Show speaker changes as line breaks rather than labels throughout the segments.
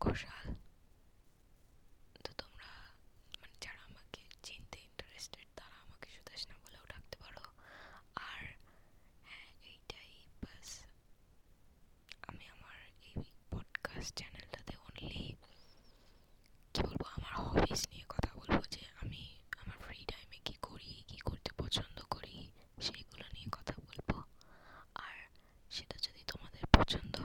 ঘোষাল তো তোমরা মানে যারা আমাকে চিনতে ইন্টারেস্টেড তারা আমাকে সুদেশনা বলেও ডাকতে পারো। আর হ্যাঁ এইটাই বাস। আমি আমার এই পডকাস্ট চ্যানেলটাতে অনলি কী বলব, আমার হবিস নিয়ে কথা বলব যে আমি আমার ফ্রি টাইমে কী করি, কী করতে পছন্দ করি, সেইগুলো নিয়ে কথা বলব। আর সেটা যদি তোমাদের পছন্দ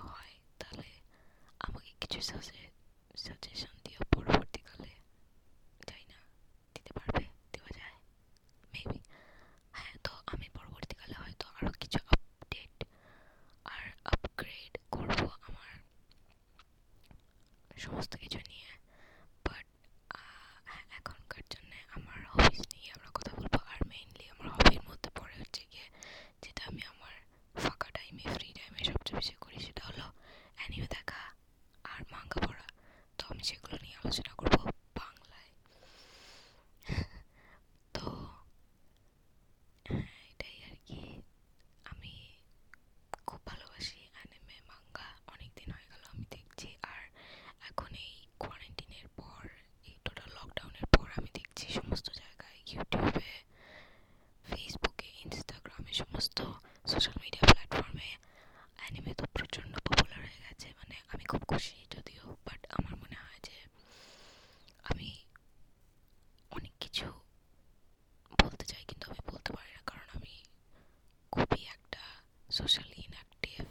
socially inactive,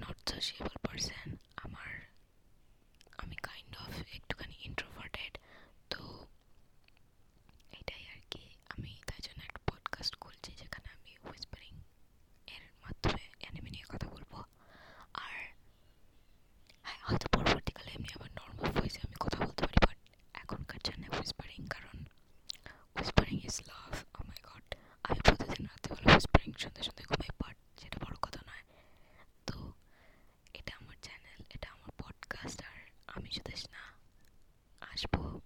not sociable person. Amici amca taşına. Aşk bu.